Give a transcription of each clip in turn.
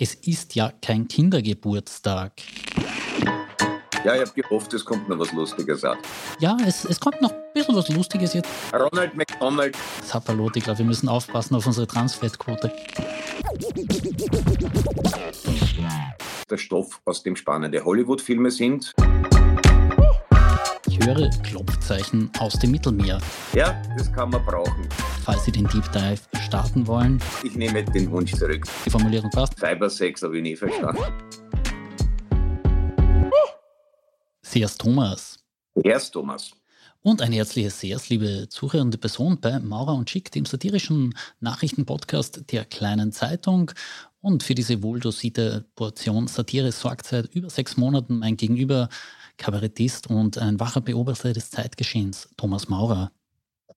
Es ist ja kein Kindergeburtstag. Ja, ich habe gehofft, es kommt noch was Lustiges ab. Ja, es, es kommt noch ein bisschen was Lustiges jetzt. Ronald McDonald. Zappalot, ich glaube, wir müssen aufpassen auf unsere Transfettquote. Der Stoff, aus dem spannende Hollywood-Filme sind. Ich höre Klopfzeichen aus dem Mittelmeer. Ja, das kann man brauchen. Falls Sie den Deep Dive starten wollen, Ich nehme den Wunsch zurück. die Formulierung passt. Cybersex habe ich nie verstanden. Sehr's Thomas. Erst Thomas. Und ein herzliches Sehrs, liebe zuhörende Person bei Maurer und Schick, dem satirischen Nachrichtenpodcast der kleinen Zeitung. Und für diese wohldosierte Portion Satire sorgt seit über sechs Monaten mein Gegenüber Kabarettist und ein wacher Beobachter des Zeitgeschehens, Thomas Maurer.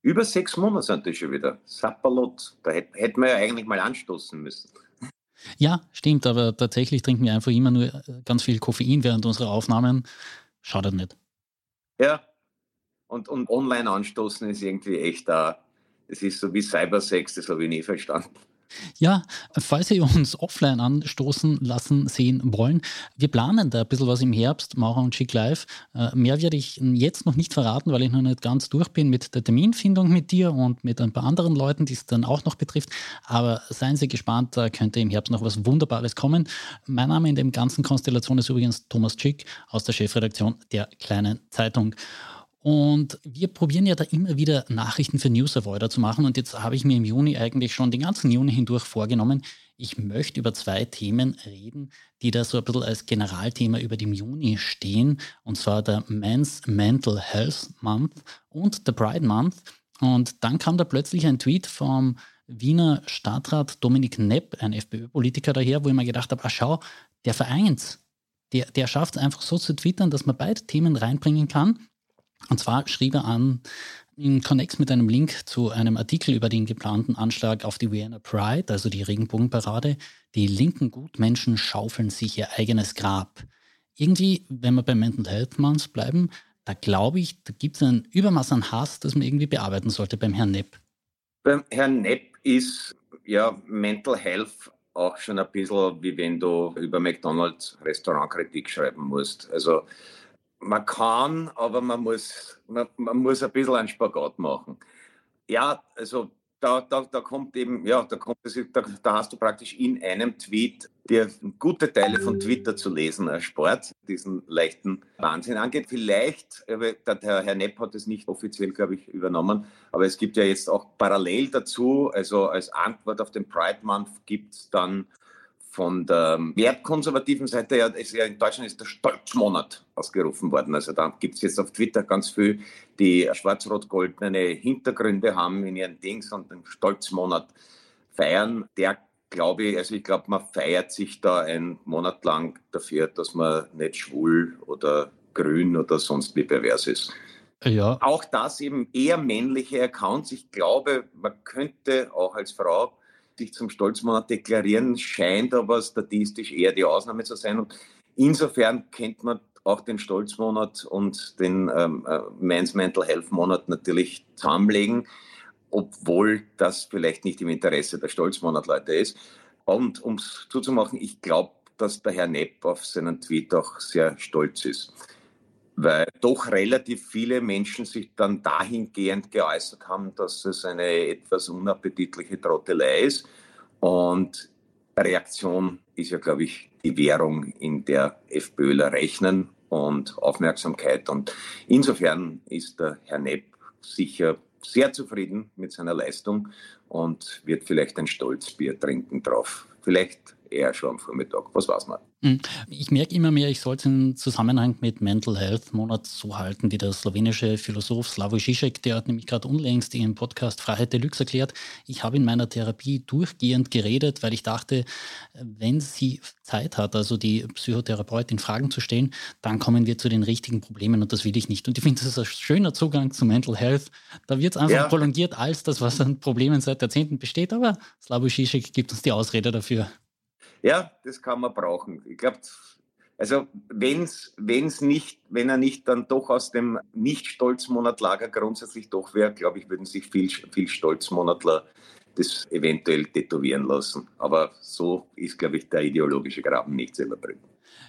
Über sechs Monate sind das schon wieder. Sapperlot. Da hätt- hätten wir ja eigentlich mal anstoßen müssen. Ja, stimmt, aber tatsächlich trinken wir einfach immer nur äh, ganz viel Koffein während unserer Aufnahmen. Schadet nicht. Ja. Und, und online anstoßen ist irgendwie echt da. Das ist so wie Cybersex, das habe ich nie verstanden. Ja, falls Sie uns offline anstoßen lassen sehen wollen, wir planen da ein bisschen was im Herbst, Maurer und Schick Live. Äh, Mehr werde ich jetzt noch nicht verraten, weil ich noch nicht ganz durch bin mit der Terminfindung mit dir und mit ein paar anderen Leuten, die es dann auch noch betrifft. Aber seien Sie gespannt, da könnte im Herbst noch was Wunderbares kommen. Mein Name in dem ganzen Konstellation ist übrigens Thomas Schick aus der Chefredaktion der Kleinen Zeitung. Und wir probieren ja da immer wieder Nachrichten für News Avoider zu machen. Und jetzt habe ich mir im Juni eigentlich schon den ganzen Juni hindurch vorgenommen, ich möchte über zwei Themen reden, die da so ein bisschen als Generalthema über dem Juni stehen. Und zwar der Men's Mental Health Month und der Pride Month. Und dann kam da plötzlich ein Tweet vom Wiener Stadtrat Dominik Nepp, ein FPÖ-Politiker daher, wo ich mir gedacht habe, ah schau, der vereint, der, der schafft es einfach so zu twittern, dass man beide Themen reinbringen kann. Und zwar schrieb er an, in Connex mit einem Link zu einem Artikel über den geplanten Anschlag auf die Vienna Pride, also die Regenbogenparade. Die linken Gutmenschen schaufeln sich ihr eigenes Grab. Irgendwie, wenn wir bei Mental Health Month bleiben, da glaube ich, da gibt es ein Übermaß an Hass, das man irgendwie bearbeiten sollte beim Herrn Nepp. Beim Herrn Nepp ist ja Mental Health auch schon ein bisschen wie wenn du über McDonalds Restaurantkritik schreiben musst. Also man kann, aber man muss, man, man muss ein bisschen einen Spagat machen. Ja, also da, da, da kommt eben, ja, da, kommt da, da hast du praktisch in einem Tweet dir gute Teile von Twitter zu lesen erspart, diesen leichten Wahnsinn angeht. Vielleicht, der Herr Nepp hat es nicht offiziell, glaube ich, übernommen, aber es gibt ja jetzt auch parallel dazu, also als Antwort auf den Pride Month gibt es dann von der wertkonservativen Seite, ja, ist ja in Deutschland ist der Stolzmonat ausgerufen worden. Also da gibt es jetzt auf Twitter ganz viel, die schwarz-rot-goldene Hintergründe haben in ihren Dings und den Stolzmonat feiern. Der glaube ich, also ich glaube, man feiert sich da einen Monat lang dafür, dass man nicht schwul oder grün oder sonst wie pervers ist. Ja, Auch das eben eher männliche Accounts. Ich glaube, man könnte auch als Frau sich zum Stolzmonat deklarieren, scheint aber statistisch eher die Ausnahme zu sein. Und insofern kennt man auch den Stolzmonat und den ähm, äh, Men's Mental Health Monat natürlich zusammenlegen, obwohl das vielleicht nicht im Interesse der Stolzmonat-Leute ist. Und um es zuzumachen, ich glaube, dass der Herr Nepp auf seinen Tweet auch sehr stolz ist weil doch relativ viele Menschen sich dann dahingehend geäußert haben, dass es eine etwas unappetitliche Trottelei ist. Und Reaktion ist ja, glaube ich, die Währung, in der FPÖler rechnen und Aufmerksamkeit. Und insofern ist der Herr Nepp sicher sehr zufrieden mit seiner Leistung und wird vielleicht ein Stolzbier trinken drauf. Vielleicht eher schon am Vormittag, was weiß man. Hm. Ich merke immer mehr, ich sollte einen Zusammenhang mit Mental Health Monat so halten, wie der slowenische Philosoph Slavoj Žižek, der hat nämlich gerade unlängst im Podcast Freiheit Deluxe erklärt, ich habe in meiner Therapie durchgehend geredet, weil ich dachte, wenn sie Zeit hat, also die Psychotherapeutin Fragen zu stellen, dann kommen wir zu den richtigen Problemen und das will ich nicht. Und ich finde, das ist ein schöner Zugang zu Mental Health. Da wird es einfach Ja. prolongiert als das, was an Problemen seit Jahrzehnten besteht, aber Slavoj Žižek gibt uns die Ausrede dafür. Ja, das kann man brauchen. Ich glaube, also wenn's, wenn's nicht, wenn er nicht dann doch aus dem Nicht-Stolzmonatlager grundsätzlich doch wäre, glaube ich, würden sich viel, viel Stolzmonatler das eventuell tätowieren lassen. Aber so ist, glaube ich, der ideologische Graben nicht zu überbrücken.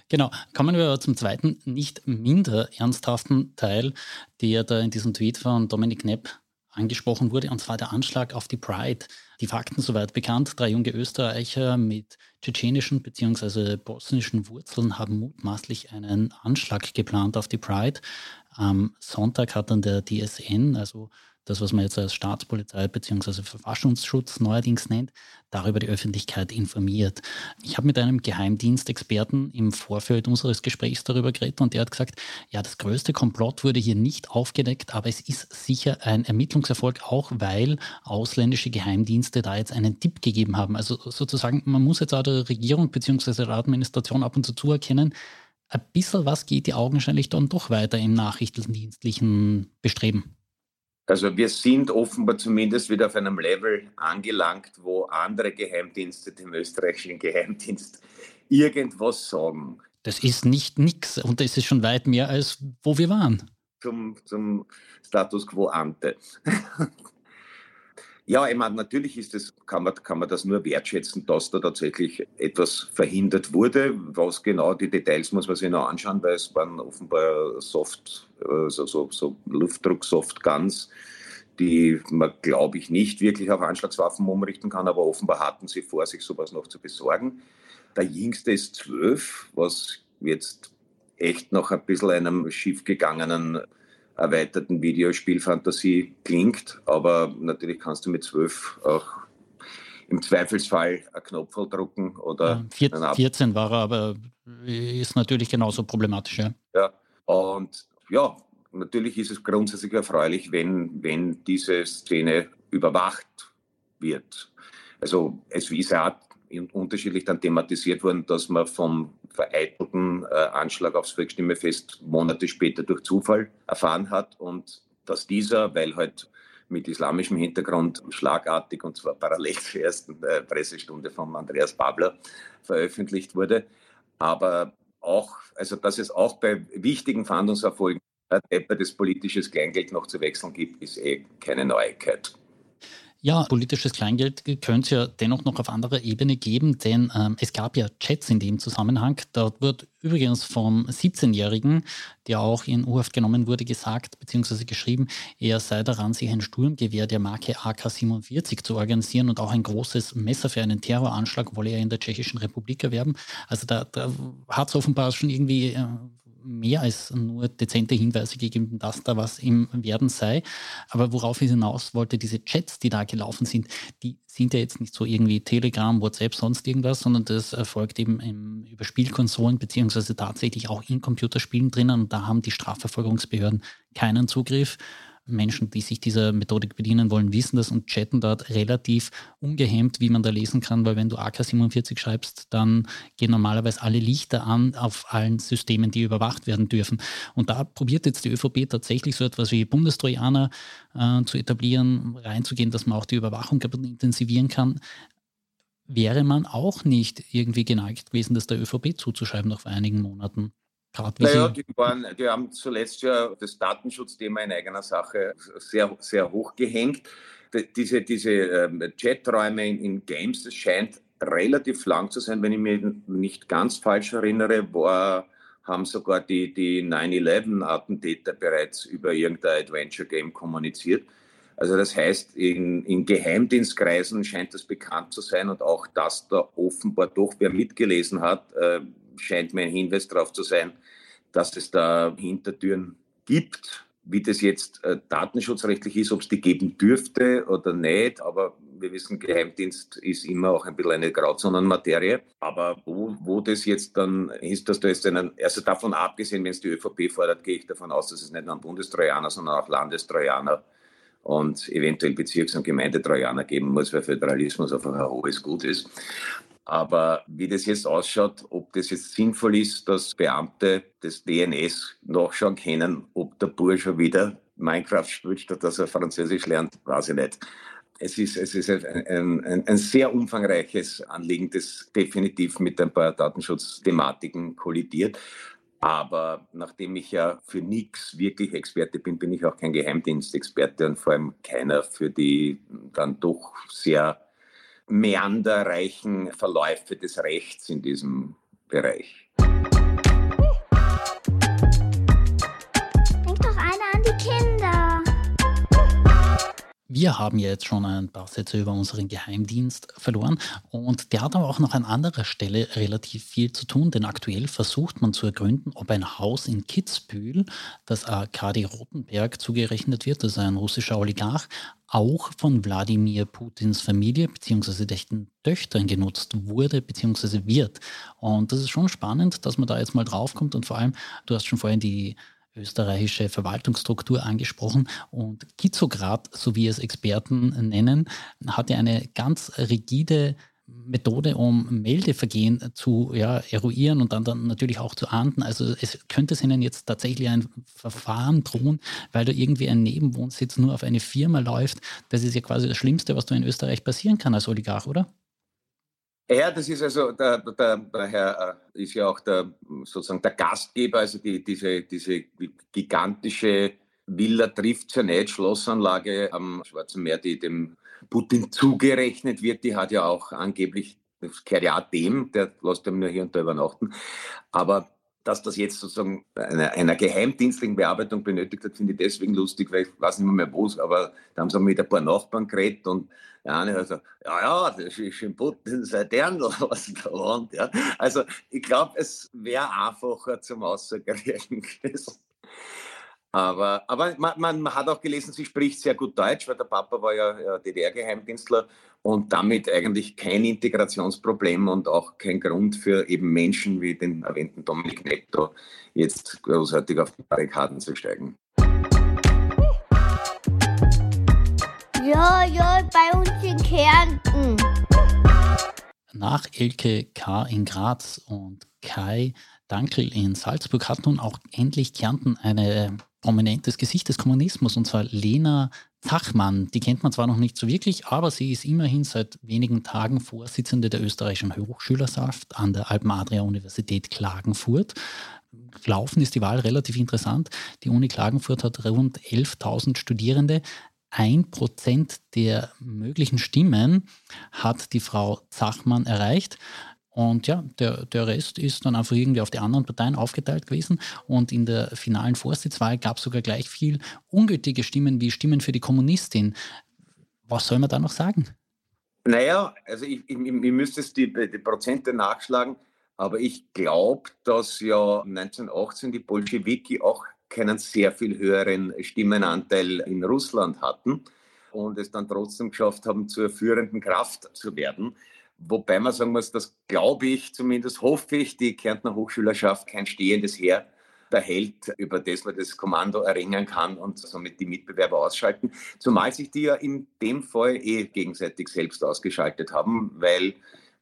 Genau. Kommen wir zum zweiten, nicht minder ernsthaften Teil, der da in diesem Tweet von Dominik Knepp angesprochen wurde, und zwar der Anschlag auf die Pride. Die Fakten soweit bekannt. Drei junge Österreicher mit tschetschenischen bzw. bosnischen Wurzeln haben mutmaßlich einen Anschlag geplant auf die Pride. Am Sonntag hat dann der DSN, also das, was man jetzt als Staatspolizei bzw. Verfassungsschutz neuerdings nennt, darüber die Öffentlichkeit informiert. Ich habe mit einem Geheimdienstexperten im Vorfeld unseres Gesprächs darüber geredet und der hat gesagt, ja, das größte Komplott wurde hier nicht aufgedeckt, aber es ist sicher ein Ermittlungserfolg, auch weil ausländische Geheimdienste da jetzt einen Tipp gegeben haben. Also sozusagen, man muss jetzt auch der Regierung bzw. der Administration ab und zu zuerkennen, ein bisschen was geht die augenscheinlich dann doch weiter im nachrichtendienstlichen Bestreben. Also wir sind offenbar zumindest wieder auf einem Level angelangt, wo andere Geheimdienste dem österreichischen Geheimdienst irgendwas sagen. Das ist nicht nix und das ist schon weit mehr als wo wir waren. Zum, zum Status quo ante. Ja, ich meine, natürlich ist das, kann, man, kann man das nur wertschätzen, dass da tatsächlich etwas verhindert wurde. Was genau die Details muss man sich noch anschauen, weil es waren offenbar Soft, also so, so Luftdruck-Softguns, die man, glaube ich, nicht wirklich auf Anschlagswaffen umrichten kann, aber offenbar hatten sie vor, sich sowas noch zu besorgen. Der jüngste ist zwölf, was jetzt echt noch ein bisschen einem schiefgegangenen erweiterten Videospielfantasie klingt. Aber natürlich kannst du mit zwölf auch im Zweifelsfall einen Knopf drucken oder. Ja, 14 war er, aber ist natürlich genauso problematisch. Ja. ja, und ja, natürlich ist es grundsätzlich erfreulich, wenn, wenn diese Szene überwacht wird. Also es ist ja unterschiedlich dann thematisiert worden, dass man vom vereitelten äh, Anschlag aufs Volksstimmefest Monate später durch Zufall erfahren hat und dass dieser, weil halt mit islamischem Hintergrund schlagartig und zwar parallel zur ersten äh, Pressestunde von Andreas Babler veröffentlicht wurde. Aber auch, also dass es auch bei wichtigen Fahndungserfolgen etwa das politische Kleingeld noch zu wechseln gibt, ist eh keine Neuigkeit. Ja, politisches Kleingeld könnte es ja dennoch noch auf anderer Ebene geben, denn ähm, es gab ja Chats in dem Zusammenhang. Dort wird übrigens vom 17-Jährigen, der auch in U-Haft genommen wurde, gesagt bzw. geschrieben, er sei daran, sich ein Sturmgewehr der Marke AK-47 zu organisieren und auch ein großes Messer für einen Terroranschlag wolle er in der Tschechischen Republik erwerben. Also da, da hat es offenbar schon irgendwie äh, mehr als nur dezente Hinweise gegeben, dass da was im Werden sei. Aber worauf ich hinaus wollte, diese Chats, die da gelaufen sind, die sind ja jetzt nicht so irgendwie Telegram, WhatsApp, sonst irgendwas, sondern das erfolgt eben im, über Spielkonsolen beziehungsweise tatsächlich auch in Computerspielen drinnen und da haben die Strafverfolgungsbehörden keinen Zugriff. Menschen, die sich dieser Methodik bedienen wollen, wissen das und chatten dort relativ ungehemmt, wie man da lesen kann, weil wenn du AK47 schreibst, dann gehen normalerweise alle Lichter an auf allen Systemen, die überwacht werden dürfen. Und da probiert jetzt die ÖVP tatsächlich so etwas wie Bundestrojaner äh, zu etablieren, reinzugehen, dass man auch die Überwachung intensivieren kann wäre man auch nicht irgendwie geneigt gewesen, das der ÖVP zuzuschreiben nach einigen Monaten. Gerade naja, die, waren, die haben zuletzt ja das Datenschutzthema in eigener Sache sehr, sehr hoch gehängt. Diese, diese ähm, Chaträume in, in Games, das scheint relativ lang zu sein, wenn ich mich nicht ganz falsch erinnere, war, haben sogar die, die 9-11-Attentäter bereits über irgendein Adventure-Game kommuniziert. Also das heißt, in, in, Geheimdienstkreisen scheint das bekannt zu sein und auch, dass da offenbar doch wer mitgelesen hat, äh, scheint mir ein Hinweis darauf zu sein, dass es da Hintertüren gibt. Wie das jetzt äh, datenschutzrechtlich ist, ob es die geben dürfte oder nicht, aber wir wissen, Geheimdienst ist immer auch ein bisschen eine Grauzonenmaterie. Aber wo, wo das jetzt dann ist, dass da jetzt einen, also davon abgesehen, wenn es die ÖVP fordert, gehe ich davon aus, dass es nicht nur Bundestrojaner, sondern auch Landestrojaner und eventuell Bezirks- und Gemeindetrojaner geben muss, weil Föderalismus einfach ein hohes Gut ist. Aber wie das jetzt ausschaut, ob das jetzt sinnvoll ist, dass Beamte des DNS nachschauen können, ob der Bursche wieder Minecraft spielt, statt dass er Französisch lernt, weiß ich nicht. Es ist, es ist ein, ein, ein sehr umfangreiches Anliegen, das definitiv mit ein paar Datenschutzthematiken kollidiert. Aber nachdem ich ja für nichts wirklich Experte bin, bin ich auch kein Geheimdienstexperte und vor allem keiner für die dann doch sehr meanderreichen Verläufe des Rechts in diesem Bereich. Wir haben ja jetzt schon ein paar Sätze über unseren Geheimdienst verloren und der hat aber auch noch an anderer Stelle relativ viel zu tun, denn aktuell versucht man zu ergründen, ob ein Haus in Kitzbühel, das Arkadi Rotenberg zugerechnet wird, das ist ein russischer Oligarch, auch von Wladimir Putins Familie bzw. den Töchtern genutzt wurde bzw. wird. Und das ist schon spannend, dass man da jetzt mal draufkommt und vor allem, du hast schon vorhin die österreichische Verwaltungsstruktur angesprochen und Gizograd, so wie es Experten nennen, hat ja eine ganz rigide Methode, um Meldevergehen zu ja, eruieren und dann, dann natürlich auch zu ahnden. Also es könnte ihnen jetzt tatsächlich ein Verfahren drohen, weil da irgendwie ein Nebenwohnsitz nur auf eine Firma läuft. Das ist ja quasi das Schlimmste, was da in Österreich passieren kann als Oligarch, oder? Ja, das ist also, der, der, der Herr äh, ist ja auch der, sozusagen der Gastgeber, also die, diese, diese gigantische Villa trifft ja nicht, Schlossanlage am Schwarzen Meer, die dem Putin zugerechnet wird, die hat ja auch angeblich, das auch dem, der lässt ihm nur hier und da übernachten, aber dass das jetzt sozusagen einer, einer geheimdienstlichen Bearbeitung benötigt hat, finde ich deswegen lustig, weil ich weiß nicht mehr wo, aber da haben sie mit ein paar Nachbarn geredet und der eine hat gesagt, ja, ja, das ist im Putin seit Jahren was da wohnt. Ja. Also ich glaube, es wäre einfacher zum Aussagerieren gewesen. Aber, aber man, man, hat auch gelesen, sie spricht sehr gut Deutsch, weil der Papa war ja, DDR-Geheimdienstler und damit eigentlich kein Integrationsproblem und auch kein Grund für eben Menschen wie den erwähnten Dominik Netto jetzt großartig auf die Barrikaden zu steigen. Ja, ja, bei uns in Kärnten. Nach Elke K. in Graz und Kai Dankel in Salzburg hat nun auch endlich Kärnten eine prominentes Gesicht des Kommunismus, und zwar Lena Zachmann. Die kennt man zwar noch nicht so wirklich, aber sie ist immerhin seit wenigen Tagen Vorsitzende der österreichischen Hochschülerschaft an der Alpen-Adria-Universität Klagenfurt. Laufen ist die Wahl relativ interessant. Die Uni Klagenfurt hat rund 11.000 Studierende. Ein Prozent der möglichen Stimmen hat die Frau Zachmann erreicht. Und ja, der, der Rest ist dann einfach irgendwie auf die anderen Parteien aufgeteilt gewesen. Und in der finalen Vorsitzwahl gab es sogar gleich viel ungültige Stimmen wie Stimmen für die Kommunistin. Was soll man da noch sagen? Naja, also ich, ich, ich müsste es die, die Prozente nachschlagen, aber ich glaube, dass ja 1918 die Bolschewiki auch keinen sehr viel höheren Stimmenanteil in Russland hatten und es dann trotzdem geschafft haben, zur führenden Kraft zu werden. Wobei man sagen muss, das glaube ich, zumindest hoffe ich, die Kärntner Hochschülerschaft kein stehendes Heer erhält, über das man das Kommando erringen kann und somit die Mitbewerber ausschalten. Zumal sich die ja in dem Fall eh gegenseitig selbst ausgeschaltet haben, weil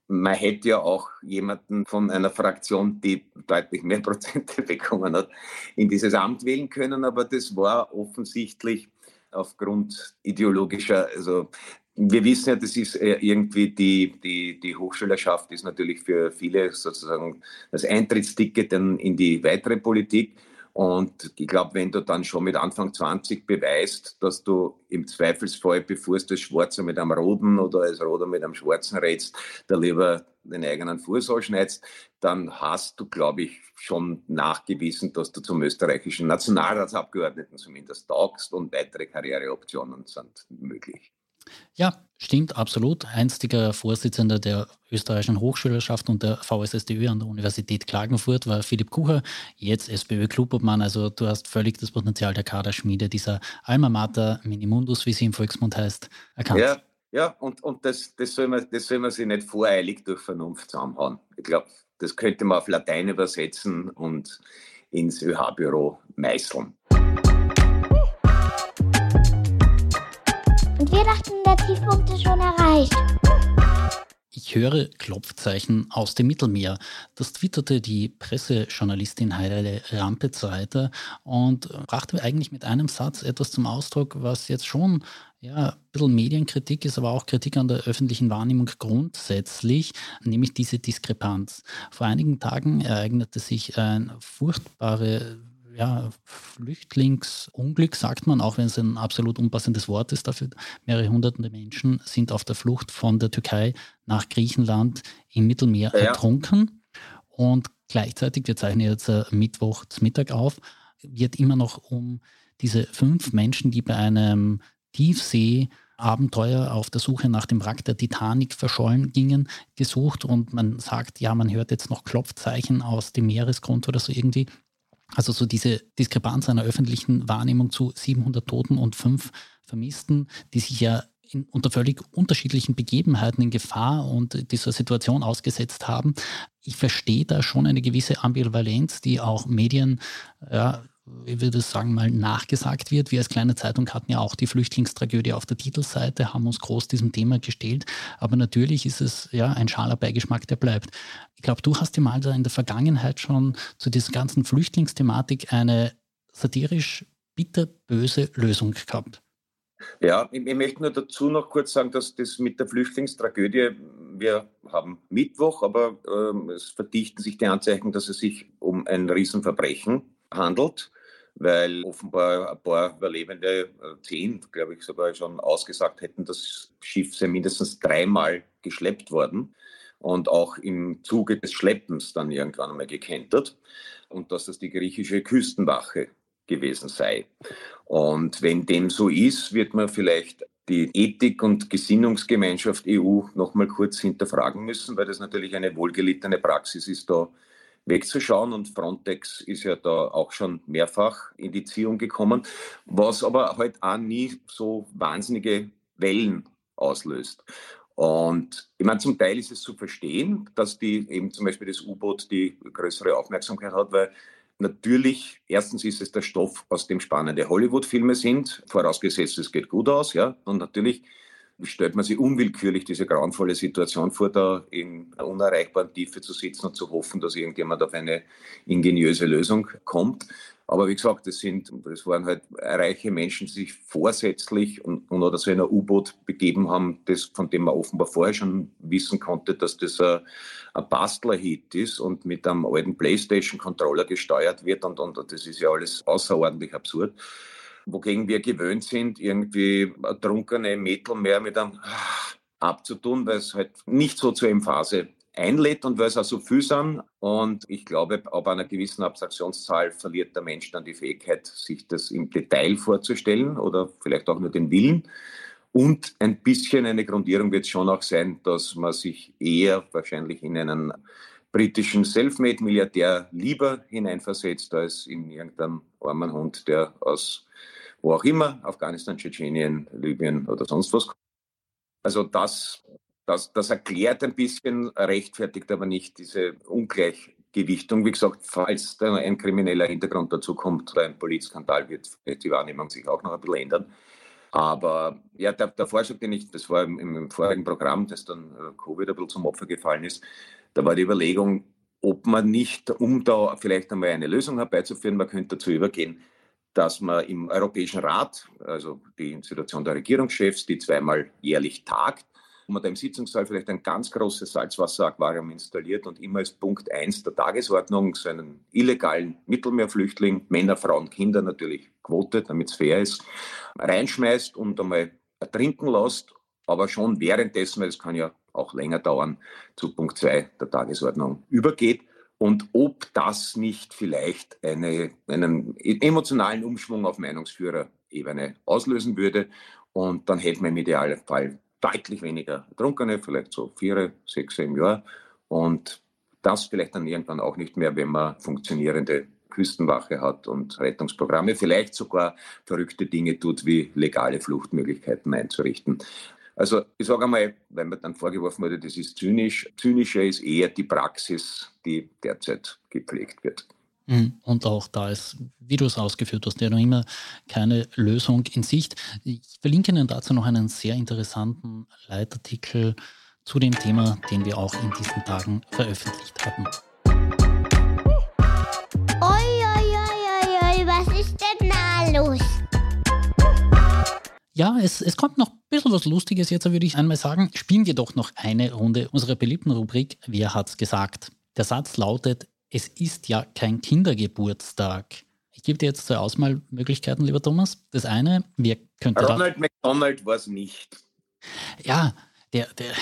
man hätte ja auch jemanden von einer Fraktion, die deutlich mehr Prozente bekommen hat, in dieses Amt wählen können, aber das war offensichtlich aufgrund ideologischer, also wir wissen ja, das ist äh, irgendwie die, die, die Hochschulerschaft ist natürlich für viele sozusagen das Eintrittsticket in die weitere Politik. Und ich glaube, wenn du dann schon mit Anfang 20 beweist, dass du im Zweifelsfall, bevor du das Schwarze mit einem Roten oder als Roter mit einem Schwarzen rätst, da lieber den eigenen Fuß ausschneidest, dann hast du, glaube ich, schon nachgewiesen, dass du zum österreichischen Nationalratsabgeordneten zumindest taugst und weitere Karriereoptionen sind möglich. Ja, stimmt, absolut. Einstiger Vorsitzender der österreichischen Hochschülerschaft und der VSSDÖ an der Universität Klagenfurt war Philipp Kucher, jetzt SPÖ-Klubobmann. Also du hast völlig das Potenzial der Kaderschmiede dieser Alma Mater Minimundus, wie sie im Volksmund heißt, erkannt. Ja, ja und, und das, das, soll man, das soll man sich nicht voreilig durch Vernunft zusammenhauen. Ich glaube, das könnte man auf Latein übersetzen und ins ÖH-Büro meißeln. Wir dachten, der Tiefpunkt ist schon erreicht. Ich höre Klopfzeichen aus dem Mittelmeer. Das twitterte die Pressejournalistin Heidele Rampetz weiter und brachte eigentlich mit einem Satz etwas zum Ausdruck, was jetzt schon Ja, ein bisschen Medienkritik ist aber auch Kritik an der öffentlichen Wahrnehmung grundsätzlich, nämlich diese Diskrepanz. Vor einigen Tagen ereignete sich ein furchtbare ja, Flüchtlingsunglück, sagt man, auch wenn es ein absolut unpassendes Wort ist dafür. Mehrere hunderte Menschen sind auf der Flucht von der Türkei nach Griechenland im Mittelmeer ja. ertrunken. Und gleichzeitig, wir zeichnen jetzt äh, Mittwoch zum Mittag auf, wird immer noch um diese fünf Menschen, die bei einem Tiefsee-Abenteuer auf der Suche nach dem Wrack der Titanic verschollen gingen, gesucht und man sagt, ja, man hört jetzt noch Klopfzeichen aus dem Meeresgrund oder so irgendwie. Also so diese Diskrepanz einer öffentlichen Wahrnehmung zu 700 Toten und fünf Vermissten, die sich ja in, unter völlig unterschiedlichen Begebenheiten in Gefahr und dieser Situation ausgesetzt haben. Ich verstehe da schon eine gewisse Ambivalenz, die auch Medien ja, ich würde sagen, mal nachgesagt wird. Wir als kleine Zeitung hatten ja auch die Flüchtlingstragödie auf der Titelseite, haben uns groß diesem Thema gestellt. Aber natürlich ist es ja ein schaler Beigeschmack, der bleibt. Ich glaube, du hast ja mal in der Vergangenheit schon zu dieser ganzen Flüchtlingsthematik eine satirisch bitterböse Lösung gehabt. Ja, ich, ich, möchte nur dazu noch kurz sagen, dass das mit der Flüchtlingstragödie, wir haben Mittwoch, aber äh, es verdichten sich die Anzeichen, dass es sich um ein Riesenverbrechen handelt weil offenbar ein paar Überlebende, äh, zehn, glaube ich, sogar schon ausgesagt hätten, das Schiff sei mindestens dreimal geschleppt worden und auch im Zuge des Schleppens dann irgendwann einmal gekentert und dass das die griechische Küstenwache gewesen sei. Und wenn dem so ist, wird man vielleicht die Ethik- und Gesinnungsgemeinschaft EU noch mal kurz hinterfragen müssen, weil das natürlich eine wohlgelittene Praxis ist, da wegzuschauen. Und Frontex ist ja da auch schon mehrfach in die Ziehung gekommen, was aber halt auch nie so wahnsinnige Wellen auslöst. Und ich meine, zum Teil ist es zu verstehen, dass die eben zum Beispiel das U-Boot die größere Aufmerksamkeit hat, weil natürlich, erstens ist es der Stoff, aus dem spannende Hollywood-Filme sind, vorausgesetzt, es geht gut aus, ja. Und natürlich stellt man sich unwillkürlich diese grauenvolle Situation vor, da in einer unerreichbaren Tiefe zu sitzen und zu hoffen, dass irgendjemand auf eine ingeniöse Lösung kommt. Aber wie gesagt, das sind, das waren halt reiche Menschen, die sich vorsätzlich und, und oder so in ein U-Boot begeben haben, das, von dem man offenbar vorher schon wissen konnte, dass das ein, ein Bastler-Hit ist und mit einem alten Playstation-Controller gesteuert wird und, und das ist ja alles außerordentlich absurd wogegen wir gewöhnt sind, irgendwie ertrunkene Mädel mehr mit einem abzutun, weil es halt nicht so zur Emphase einlädt und weil es auch so viel sind. Und ich glaube, ab einer gewissen Abstraktionszahl verliert der Mensch dann die Fähigkeit, sich das im Detail vorzustellen oder vielleicht auch nur den Willen. Und ein bisschen eine Grundierung wird es schon auch sein, dass man sich eher wahrscheinlich in einen britischen Selfmade-Milliardär lieber hineinversetzt, als in irgendeinen armen Hund, der aus wo auch immer, Afghanistan, Tschetschenien, Libyen oder sonst was. Also das, das, das erklärt ein bisschen, rechtfertigt aber nicht diese Ungleichgewichtung. Wie gesagt, falls da ein krimineller Hintergrund dazu kommt oder ein Polizskandal, wird die Wahrnehmung sich auch noch ein bisschen ändern. Aber ja, der, der Vorschlag, den ich, das war im, im vorigen Programm, das dann äh, Covid ein bisschen zum Opfer gefallen ist, da war die Überlegung, ob man nicht, um da vielleicht einmal eine Lösung herbeizuführen, man könnte dazu übergehen, dass man im Europäischen Rat, also die Institution der Regierungschefs, die zweimal jährlich tagt, wo man da im Sitzungssaal vielleicht ein ganz großes Salzwasseraquarium installiert und immer als Punkt 1 der Tagesordnung so einen illegalen Mittelmeerflüchtling, Männer, Frauen, Kinder natürlich Quote, damit es fair ist, reinschmeißt und einmal ertrinken lässt, aber schon währenddessen, weil es kann ja auch länger dauern, zu Punkt 2 der Tagesordnung übergeht und ob das nicht vielleicht eine, einen emotionalen Umschwung auf Meinungsführerebene auslösen würde. Und dann hätten wir im Idealfall deutlich weniger Ertrunkene, vielleicht so vier, sechs im Jahr. Und das vielleicht dann irgendwann auch nicht mehr, wenn man funktionierende Küstenwache hat und Rettungsprogramme, vielleicht sogar verrückte Dinge tut, wie legale Fluchtmöglichkeiten einzurichten. Also ich sage einmal, weil mir dann vorgeworfen wurde, das ist zynisch. Zynischer ist eher die Praxis, die derzeit gepflegt wird. Mhm. Und auch da ist, wie du es ausgeführt hast, ja noch immer keine Lösung in Sicht. Ich verlinke Ihnen dazu noch einen sehr interessanten Leitartikel zu dem Thema, den wir auch in diesen Tagen veröffentlicht haben. Oi, oi, oi, oi, was ist denn da los? Ja, es, es kommt noch ein bisschen was Lustiges jetzt, würde ich einmal sagen. Spielen wir doch noch eine Runde unserer beliebten Rubrik Wer hat's gesagt? Der Satz lautet, es ist ja kein Kindergeburtstag. Ich gebe dir jetzt zwei Auswahlmöglichkeiten, lieber Thomas. Das eine, wer könnte Ronald McDonald war es nicht. Ja, der, der,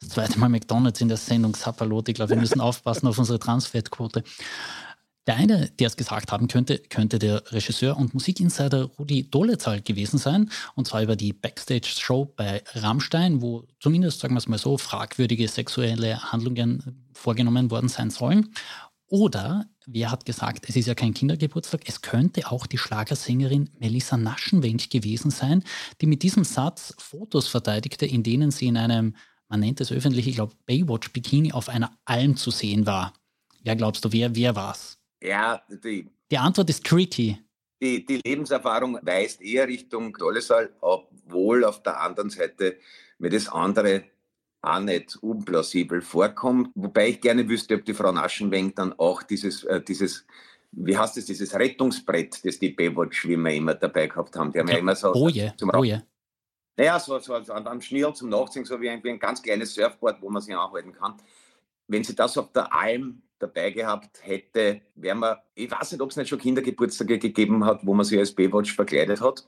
das zweite Mal McDonalds in der Sendung Sapperlot. Ich glaube, wir müssen aufpassen auf unsere Transfettquote. Der eine, der es gesagt haben könnte, könnte der Regisseur und Musikinsider Rudi Dolezahl gewesen sein. Und zwar über die Backstage-Show bei Rammstein, wo zumindest, sagen wir es mal so, fragwürdige sexuelle Handlungen vorgenommen worden sein sollen. Oder wer hat gesagt, es ist ja kein Kindergeburtstag, es könnte auch die Schlagersängerin Melissa Naschenwenk gewesen sein, die mit diesem Satz Fotos verteidigte, in denen sie in einem, man nennt es öffentlich, ich glaube, Baywatch-Bikini auf einer Alm zu sehen war. Wer glaubst du, wer, wer war's? Ja, die, die Antwort ist tricky. Die, die Lebenserfahrung weist eher Richtung Dollesal, obwohl auf der anderen Seite mir das andere auch nicht unplausibel vorkommt. Wobei ich gerne wüsste, ob die Frau Naschenwenk dann auch dieses, äh, dieses wie heißt es, dieses Rettungsbrett, das die Baywatch-Schwimmer immer dabei gehabt haben. Die haben ja, ja immer so Boje, zum Boje. Naja, so, so an Schnirl zum Nachziehen, so wie ein, wie ein ganz kleines Surfboard, wo man sich anhalten kann. Wenn sie das auf der Alm dabei gehabt hätte, wären wir, ich weiß nicht, ob es nicht schon Kindergeburtstage gegeben hat, wo man sich als Baywatch verkleidet hat.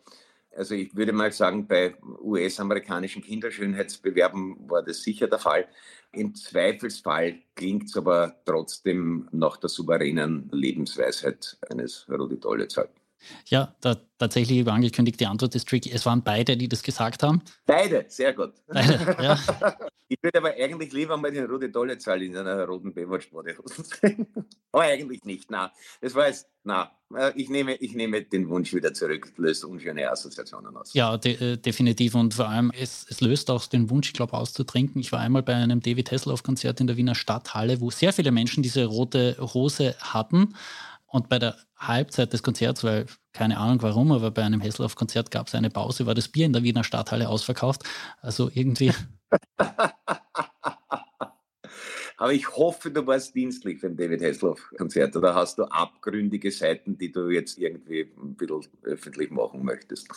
Also ich würde mal sagen, bei US-amerikanischen Kinderschönheitsbewerben war das sicher der Fall. Im Zweifelsfall klingt es aber trotzdem nach der souveränen Lebensweisheit eines Rudi Dollezal. Ja, da, tatsächlich über angekündigt, die Antwort ist tricky. Es waren beide, die das gesagt haben. Beide, sehr gut. Beide, ja. Ich würde aber eigentlich lieber mal den Rudi Dollezahl in einer roten Baywatch-Badehose sehen. aber eigentlich nicht, na. Das war jetzt, na. Äh, ich nehme, ich nehme den Wunsch wieder zurück, löst unschöne Assoziationen aus. Ja, de äh, definitiv. Und vor allem, es, es löst auch den Wunsch, ich glaube, auszutrinken. Ich war einmal bei einem David Hasselhoff-Konzert in der Wiener Stadthalle, wo sehr viele Menschen diese rote Hose hatten. Und bei der Halbzeit des Konzerts, weil keine Ahnung warum, aber bei einem Hesselhoff-Konzert gab es eine Pause, war das Bier in der Wiener Stadthalle ausverkauft. Also irgendwie. aber ich hoffe, du warst dienstlich beim David Hasselhoff-Konzert oder hast du abgründige Seiten, die du jetzt irgendwie ein bisschen öffentlich machen möchtest?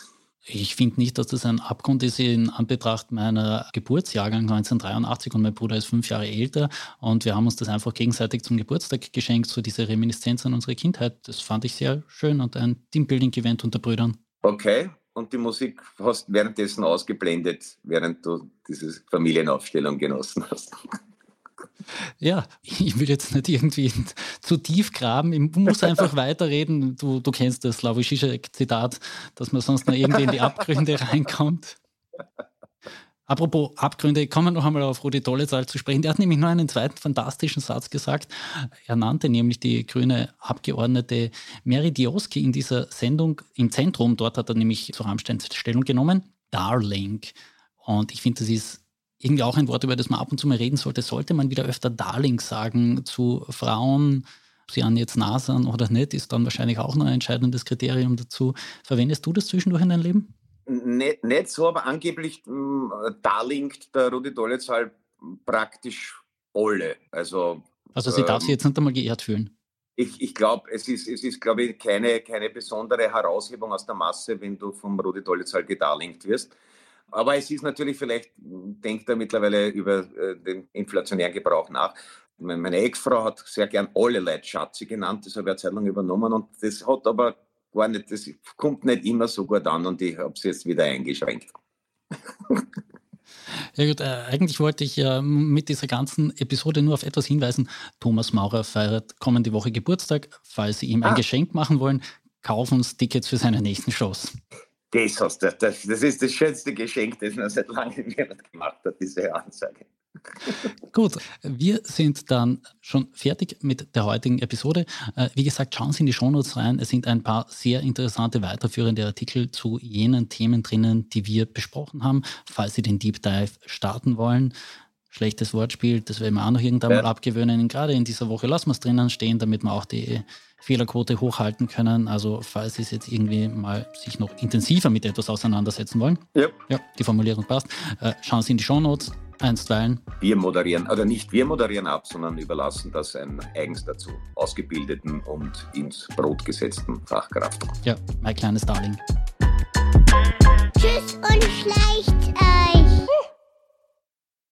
Ich finde nicht, dass das ein Abgrund ist in Anbetracht meiner Geburtsjahrgang 1983 und mein Bruder ist fünf Jahre älter und wir haben uns das einfach gegenseitig zum Geburtstag geschenkt, so diese Reminiszenz an unsere Kindheit. Das fand ich sehr schön und ein Teambuilding-Event unter Brüdern. Okay, und die Musik hast währenddessen ausgeblendet, während du diese Familienaufstellung genossen hast. Ja, ich will jetzt nicht irgendwie zu tief graben. Ich muss einfach weiterreden. Du, du kennst das Slawische Zitat, dass man sonst noch irgendwie in die Abgründe reinkommt. Apropos Abgründe, kommen wir noch einmal auf Rudi Dollezahl zu sprechen. Der hat nämlich noch einen zweiten fantastischen Satz gesagt. Er nannte nämlich die grüne Abgeordnete Mary Dioski in dieser Sendung im Zentrum. Dort hat er nämlich zu Rammstein Stellung genommen. Darling. Und ich finde, das ist irgendwie auch ein Wort, über das man ab und zu mal reden sollte. Sollte man wieder öfter Darling sagen zu Frauen, sie an jetzt nah sind oder nicht, ist dann wahrscheinlich auch noch ein entscheidendes Kriterium dazu. Verwendest du das zwischendurch in deinem Leben? Nicht, nicht so, aber angeblich hm, darlingt der Rudi Dollezahl praktisch alle. Also, also sie ähm, darf sich jetzt nicht einmal geehrt fühlen. Ich, ich glaube, es ist, es ist glaube ich, keine, keine besondere Heraushebung aus der Masse, wenn du vom Rudi Dollezahl gedarlingt wirst. Aber es ist natürlich, vielleicht denkt er mittlerweile über äh, den inflationären Gebrauch nach. Meine Ex-Frau hat sehr gern alle Leute Schatzi genannt, das habe ich eine Zeit lang übernommen und das hat aber gar nicht, das kommt nicht immer so gut an und ich habe es jetzt wieder eingeschränkt. Ja gut, äh, eigentlich wollte ich ja mit dieser ganzen Episode nur auf etwas hinweisen. Thomas Maurer feiert kommende Woche Geburtstag. Falls Sie ihm ein ah. Geschenk machen wollen, kaufen uns Tickets für seine nächsten Shows. Das, hast du, das, das ist das schönste Geschenk, das man seit langem jemand gemacht hat, diese Ansage. Gut, wir sind dann schon fertig mit der heutigen Episode. Äh, wie gesagt, schauen Sie in die Shownotes rein. Es sind ein paar sehr interessante weiterführende Artikel zu jenen Themen drinnen, die wir besprochen haben. Falls Sie den Deep Dive starten wollen, schlechtes Wortspiel, das werden wir auch noch irgendwann ja. mal abgewöhnen. Gerade in dieser Woche lassen wir es drinnen stehen, damit wir auch die Fehlerquote hochhalten können. Also falls Sie es jetzt irgendwie mal sich noch intensiver mit etwas auseinandersetzen wollen. Ja. Ja, die Formulierung passt. Äh, schauen Sie in die Shownotes. Einstweilen. Wir moderieren, oder nicht wir moderieren ab, sondern überlassen das ein eigens dazu ausgebildeten und ins Brot gesetzten Fachkraft. Ja, mein kleines Darling. Tschüss und schleicht euch.